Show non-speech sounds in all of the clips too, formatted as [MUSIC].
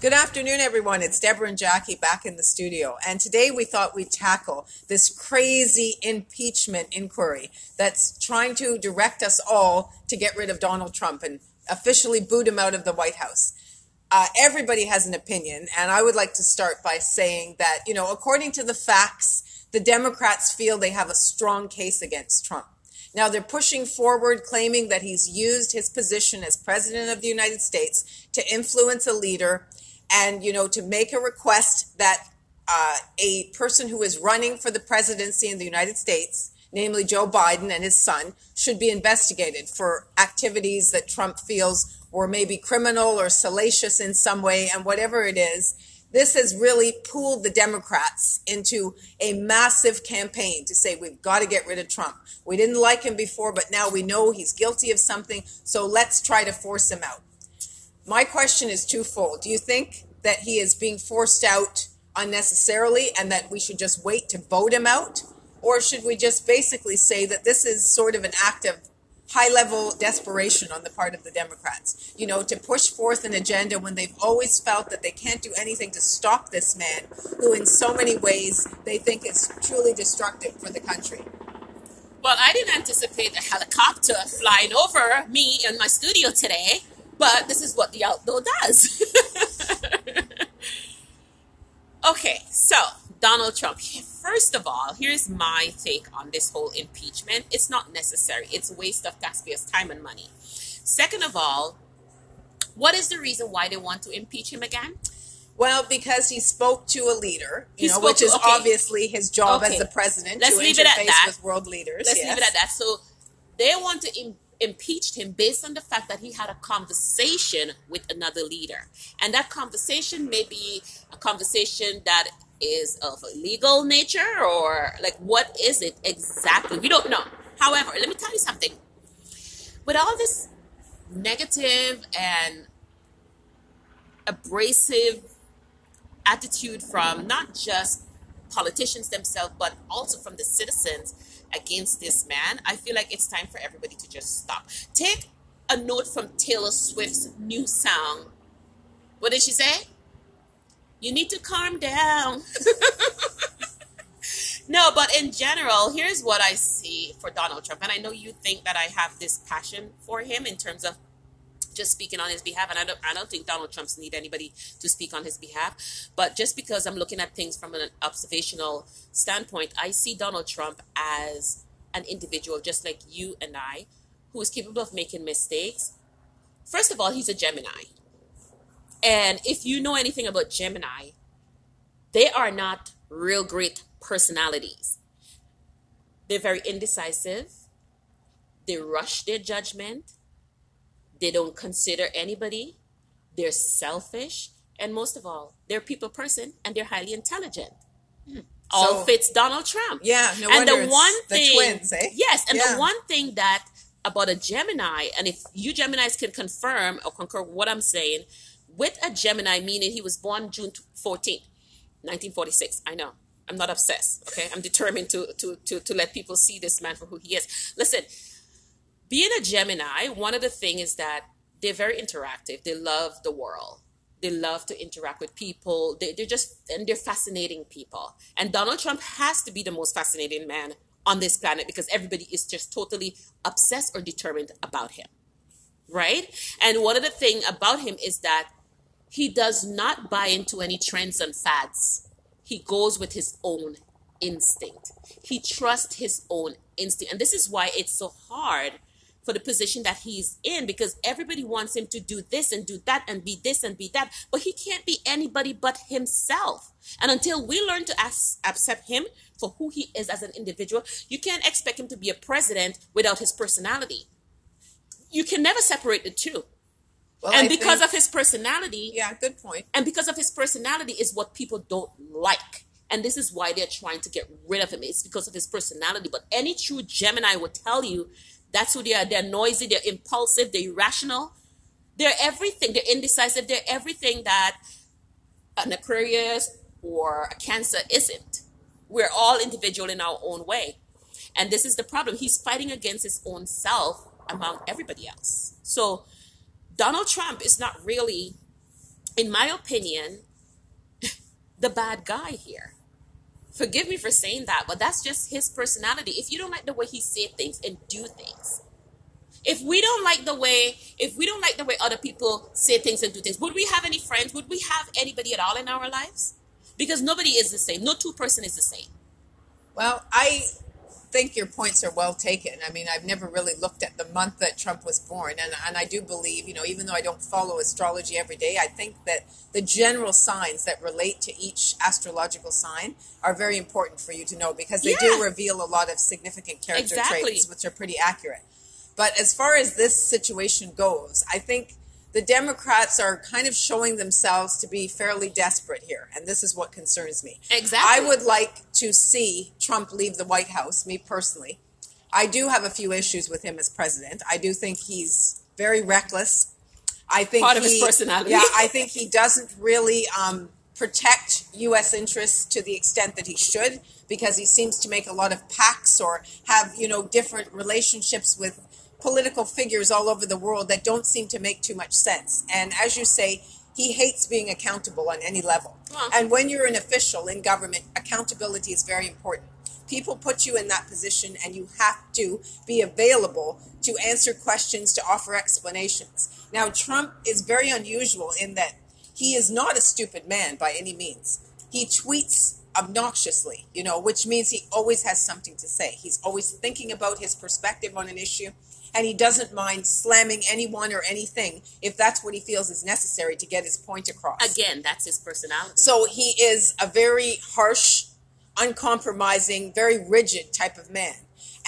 Good afternoon, everyone. It's Deborah and Jackie back in the studio. And today we thought we'd tackle this crazy impeachment inquiry that's trying to direct us all to get rid of Donald Trump and officially boot him out of the White House. Uh, everybody has an opinion, and I would like to start by saying that, you know, according to the facts, the Democrats feel they have a strong case against Trump. Now they're pushing forward, claiming that he's used his position as president of the United States to influence a leader and, you know, to make a request that uh, a person who is running for the presidency in the United States, namely Joe Biden and his son, should be investigated for activities that Trump feels were maybe criminal or salacious in some way. And whatever it is, this has really pulled the Democrats into a massive campaign to say we've got to get rid of Trump. We didn't like him before, but now we know he's guilty of something, so let's try to force him out. My question is twofold. Do you think that he is being forced out unnecessarily and that we should just wait to vote him out? Or should we just basically say that this is sort of an act of high level desperation on the part of the Democrats, you know, to push forth an agenda when they've always felt that they can't do anything to stop this man, who in so many ways they think is truly destructive for the country. Well, I didn't anticipate a helicopter flying over me in my studio today, but this is what the outdoor does. [LAUGHS] okay, so Donald Trump. First of all, here's my take on this whole impeachment. It's not necessary. It's a waste of taxpayers' time and money. Second of all, what is the reason why they want to impeach him again? Well, because he spoke to a leader, you he know, which to, is okay. obviously his job okay. as the president Let's to leave it at that. with world leaders. Let's yes. leave it at that. So they want to Im- impeach him based on the fact that he had a conversation with another leader, and that conversation may be a conversation that is of a legal nature or like what is it exactly? We don't know. However, let me tell you something. With all this negative and abrasive attitude from not just politicians themselves, but also from the citizens against this man, I feel like it's time for everybody to just stop. Take a note from Taylor Swift's new song. What did she say? You need to calm down. [LAUGHS] no, but in general, here's what I see for Donald Trump. And I know you think that I have this passion for him in terms of just speaking on his behalf. And I don't, I don't think Donald Trump's need anybody to speak on his behalf. But just because I'm looking at things from an observational standpoint, I see Donald Trump as an individual just like you and I, who is capable of making mistakes. First of all, he's a Gemini. And if you know anything about Gemini, they are not real great personalities. They're very indecisive. They rush their judgment. They don't consider anybody. They're selfish. And most of all, they're people person and they're highly intelligent. Hmm. All so, fits Donald Trump. Yeah, no and the one thing, the twins, eh? Yes, and yeah. the one thing that about a Gemini, and if you Geminis can confirm or concur what I'm saying, with a Gemini, meaning he was born June 14th, 1946. I know. I'm not obsessed. Okay. I'm determined to, to, to, to let people see this man for who he is. Listen, being a Gemini, one of the things is that they're very interactive. They love the world. They love to interact with people. They, they're just, and they're fascinating people. And Donald Trump has to be the most fascinating man on this planet because everybody is just totally obsessed or determined about him. Right? And one of the things about him is that he does not buy into any trends and fads. He goes with his own instinct. He trusts his own instinct. And this is why it's so hard for the position that he's in because everybody wants him to do this and do that and be this and be that. But he can't be anybody but himself. And until we learn to accept him for who he is as an individual, you can't expect him to be a president without his personality. You can never separate the two. Well, and I because think, of his personality. Yeah, good point. And because of his personality is what people don't like. And this is why they're trying to get rid of him. It's because of his personality. But any true Gemini will tell you that's who they are. They're noisy, they're impulsive, they're irrational. They're everything. They're indecisive. They're everything that an Aquarius or a Cancer isn't. We're all individual in our own way. And this is the problem. He's fighting against his own self among everybody else. So Donald Trump is not really in my opinion, [LAUGHS] the bad guy here. Forgive me for saying that, but that's just his personality. If you don't like the way he say things and do things, if we don't like the way if we don't like the way other people say things and do things, would we have any friends? Would we have anybody at all in our lives? Because nobody is the same. No two person is the same. Well, I think your points are well taken. I mean, I've never really looked at the month that Trump was born, and, and I do believe, you know, even though I don't follow astrology every day, I think that the general signs that relate to each astrological sign are very important for you to know because they do reveal a lot of significant character Exactly. traits, which are pretty accurate. But as far as this situation goes, I think the Democrats are kind of showing themselves to be fairly desperate here, and this is what concerns me. Exactly. I would like to see Trump leave the White House, me personally. I do have a few issues with him as president. I do think he's very reckless. I think Part of his personality. Yeah, I think he doesn't really um, protect U.S. interests to the extent that he should, because he seems to make a lot of pacts or have you know different relationships with political figures all over the world that don't seem to make too much sense. And as you say, he hates being accountable on any level. And when you're an official in government, accountability is very important. People put you in that position, and you have to be available to answer questions, to offer explanations. Now, Trump is very unusual in that he is not a stupid man by any means. He tweets obnoxiously, you know, which means he always has something to say. He's always thinking about his perspective on an issue, and he doesn't mind slamming anyone or anything if that's what he feels is necessary to get his point across. Again, that's his personality. So he is a very harsh, uncompromising, very rigid type of man.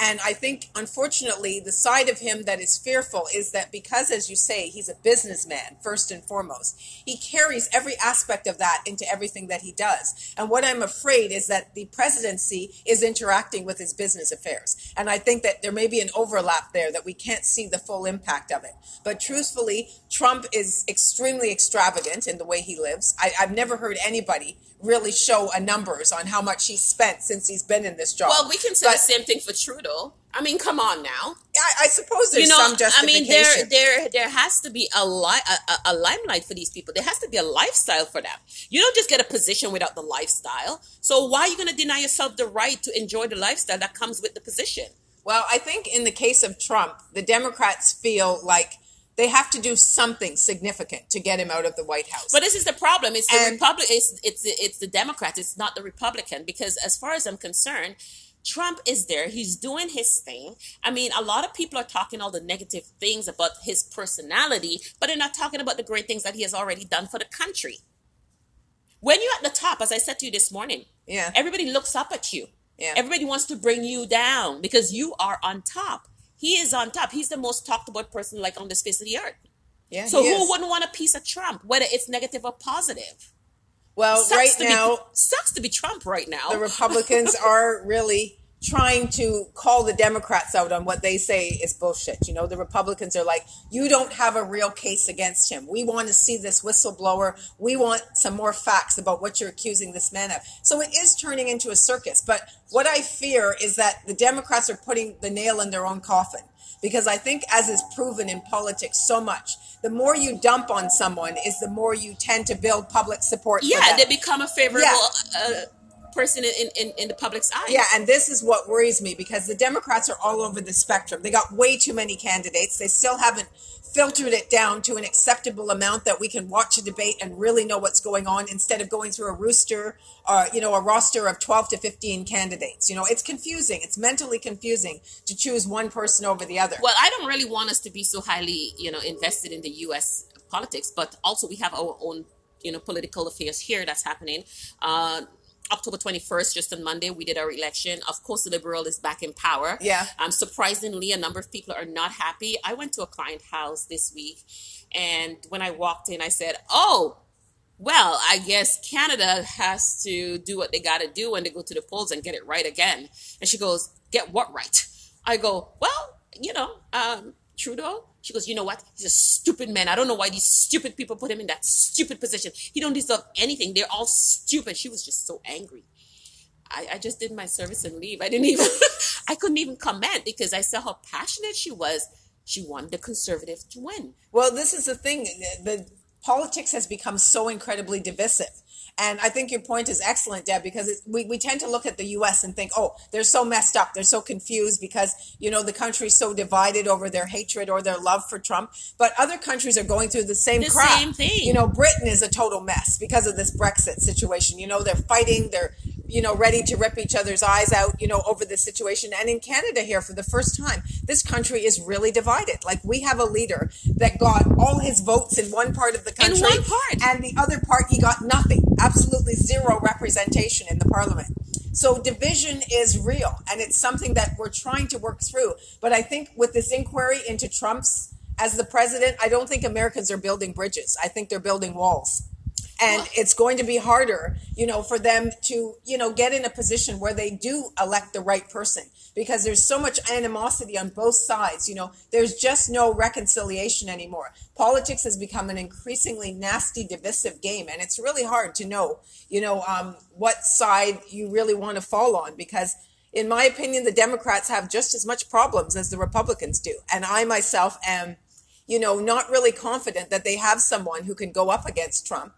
And I think, unfortunately, the side of him that is fearful is that because, as you say, he's a businessman, first and foremost, he carries every aspect of that into everything that he does. And what I'm afraid is that the presidency is interacting with his business affairs. And I think that there may be an overlap there that we can't see the full impact of it. But truthfully, Trump is extremely extravagant in the way he lives. I, I've never heard anybody really show a numbers on how much he's spent since he's been in this job. well, we can say But the same thing for Trudeau. I mean, come on now. I, I suppose there's you know, some I mean, there, there, there has to be a, li- a, a, a limelight for these people. There has to be a lifestyle for them. You don't just get a position without the lifestyle. So why are you going to deny yourself the right to enjoy the lifestyle that comes with the position? Well, I think in the case of Trump, the Democrats feel like they have to do something significant to get him out of the White House. But this is the problem. It's the And- Republic. It's it's it's the Democrats. It's not the Republican. Because as far as I'm concerned, Trump is there. He's doing his thing. I mean, a lot of people are talking all the negative things about his personality, but they're not talking about the great things that he has already done for the country. When you're at the top, as I said to you this morning, yeah, everybody looks up at you. yeah. Everybody wants to bring you down because you are on top. He is on top. He's the most talked about person like on this face of the earth. yeah So who is. wouldn't want a piece of Trump, whether it's negative or positive? Well, Sucks right now, be, sucks to be Trump right now. the Republicans [LAUGHS] are really trying to call the Democrats out on what they say is bullshit. You know, the Republicans are like, you don't have a real case against him. We want to see this whistleblower. We want some more facts about what you're accusing this man of. So it is turning into a circus. But what I fear is that the Democrats are putting the nail in their own coffin. Because I think, as is proven in politics so much, the more you dump on someone is the more you tend to build public support for yeah, they become a favorable uh, person in, in, in the public's eye. Yeah, and this is what worries me because the Democrats are all over the spectrum. They got way too many candidates. They still haven't filtered it down to an acceptable amount that we can watch a debate and really know what's going on instead of going through a rooster or you know a roster of 12 to 15 candidates. You know, it's confusing. It's mentally confusing to choose one person over the other. Well, I don't really want us to be so highly, you know, invested in the U.S. politics, but also we have our own, you know, political affairs here that's happening. Uh, October 21st, just on Monday, we did our election. Of course, the Liberal is back in power. Yeah. Um, surprisingly, a number of people are not happy. I went to a client house this week, and when I walked in, I said, Oh, well, I guess Canada has to do what they got to do when they go to the polls and get it right again. And she goes, Get what right? I go, Well, you know, um, Trudeau. She goes, You know what? He's a stupid man. I don't know why these stupid people put him in that stupid position. He don't deserve anything. They're all stupid. She was just so angry. I, I just did my service and leave. I didn't even, [LAUGHS] I couldn't even comment because I saw how passionate she was. She wanted the conservative to win. Well, this is the thing. The politics has become so incredibly divisive. And I think your point is excellent, Deb, because it, we, we tend to look at the U.S. and think, oh, they're so messed up. They're so confused because, you know, the country's so divided over their hatred or their love for Trump. But other countries are going through the same The crap. same thing. You know, Britain is a total mess because of this Brexit situation. You know, they're fighting, they're, you know, ready to rip each other's eyes out, you know, over this situation. And in Canada here, for the first time, this country is really divided. Like we have a leader that got all his votes in one part of the In country. one part. And the other part, he got nothing, absolutely zero representation in the parliament. So division is real, and it's something that we're trying to work through. But I think with this inquiry into Trump's as the president, I don't think Americans are building bridges. I think they're building walls. And it's going to be harder, you know, for them to, you know, get in a position where they do elect the right person because there's so much animosity on both sides. You know, there's just no reconciliation anymore. Politics has become an increasingly nasty, divisive game, and it's really hard to know, you know, um, what side you really want to fall on because in my opinion, the Democrats have just as much problems as the Republicans do. And I myself am, you know, not really confident that they have someone who can go up against Trump.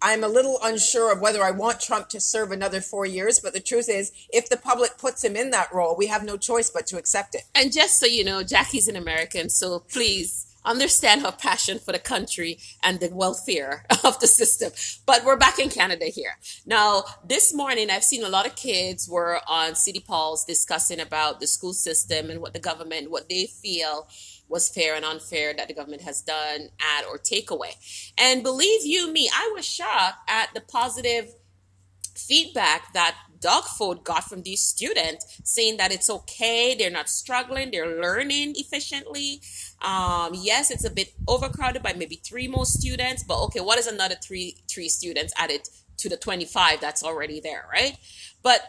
I'm a little unsure of whether I want Trump to serve another four years, but the truth is, if the public puts him in that role, we have no choice but to accept it. And just so you know, Jackie's an American, so please understand her passion for the country and the welfare [LAUGHS] of the system. But we're back in Canada here. Now, this morning, I've seen a lot of kids were on City Halls discussing about the school system and what the government, what they feel was fair and unfair that the government has done, add or take away. And believe you me, I was shocked at the positive feedback that Doug Ford got from these students saying that it's okay, they're not struggling, they're learning efficiently. Um, yes, it's a bit overcrowded by maybe three more students, but okay, what is another three three students added to the 25 that's already there, right? But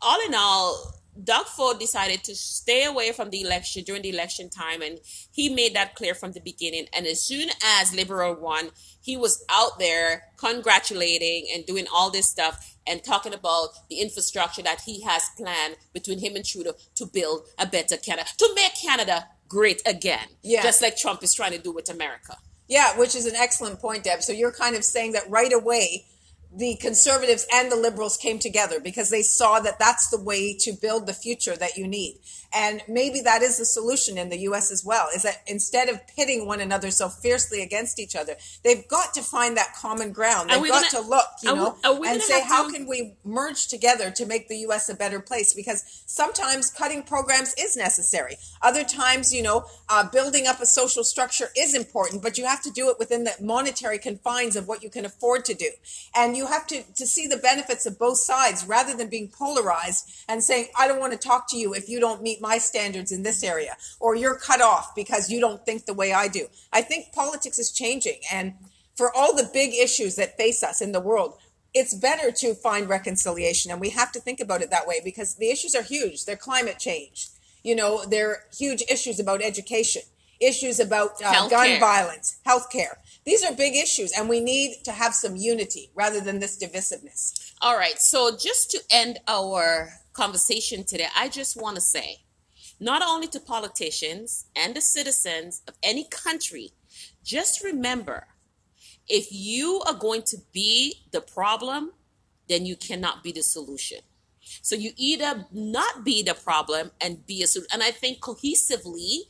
all in all, Doug Ford decided to stay away from the election during the election time, and he made that clear from the beginning. And as soon as Liberal won, he was out there congratulating and doing all this stuff and talking about the infrastructure that he has planned between him and Trudeau to build a better Canada, to make Canada great again, Yeah. just like Trump is trying to do with America. Yeah, which is an excellent point, Deb. So you're kind of saying that right away, the conservatives and the liberals came together because they saw that that's the way to build the future that you need. And maybe that is the solution in the US as well, is that instead of pitting one another so fiercely against each other, they've got to find that common ground. They've got gonna- to look, you know, we and say, how to- can we merge together to make the US a better place? Because sometimes cutting programs is necessary. Other times, you know, uh, building up a social structure is important, but you have to do it within the monetary confines of what you can afford to do. And you have to, to see the benefits of both sides rather than being polarized and saying, I don't want to talk to you if you don't meet my standards in this area, or you're cut off because you don't think the way I do. I think politics is changing. And for all the big issues that face us in the world, it's better to find reconciliation. And we have to think about it that way because the issues are huge. They're climate change. You know, they're huge issues about education, issues about uh, gun violence, healthcare. These are big issues, and we need to have some unity rather than this divisiveness. All right. So just to end our conversation today, I just want to say not only to politicians and the citizens of any country, just remember if you are going to be the problem, then you cannot be the solution. So you either not be the problem and be a solution. And I think cohesively,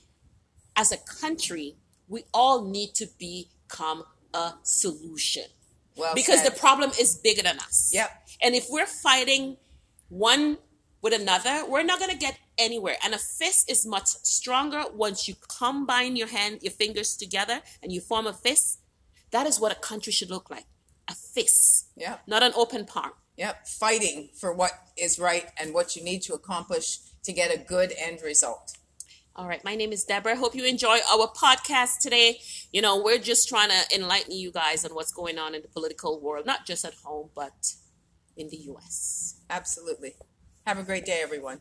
as a country, we all need to become a solution Well, because said. the problem is bigger than us. Yep. And if we're fighting one with another, we're not going to get anywhere. And a fist is much stronger once you combine your hand, your fingers together, and you form a fist. That is what a country should look like. A fist, Yep. not an open palm. Yep, fighting for what is right and what you need to accomplish to get a good end result. All right, my name is Deborah. I hope you enjoy our podcast today. You know, we're just trying to enlighten you guys on what's going on in the political world, not just at home, but in the US. Absolutely. Have a great day, everyone.